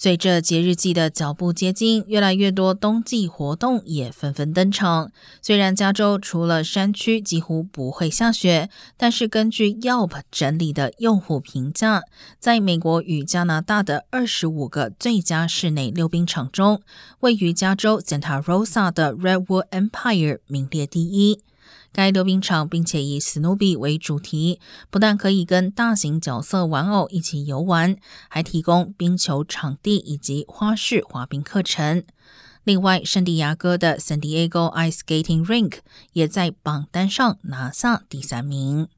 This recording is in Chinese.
随着节日季的脚步接近，越来越多冬季活动也纷纷登场。虽然加州除了山区几乎不会下雪，但是根据 Yelp 整理的用户评价，在美国与加拿大的二十五个最佳室内溜冰场中，位于加州 Santa Rosa 的 Redwood Empire 名列第一。该溜冰场并且以史努比为主题，不但可以跟大型角色玩偶一起游玩，还提供冰球场地以及花式滑冰课程。另外，圣地亚哥的 San Diego Ice Skating Rink 也在榜单上拿下第三名。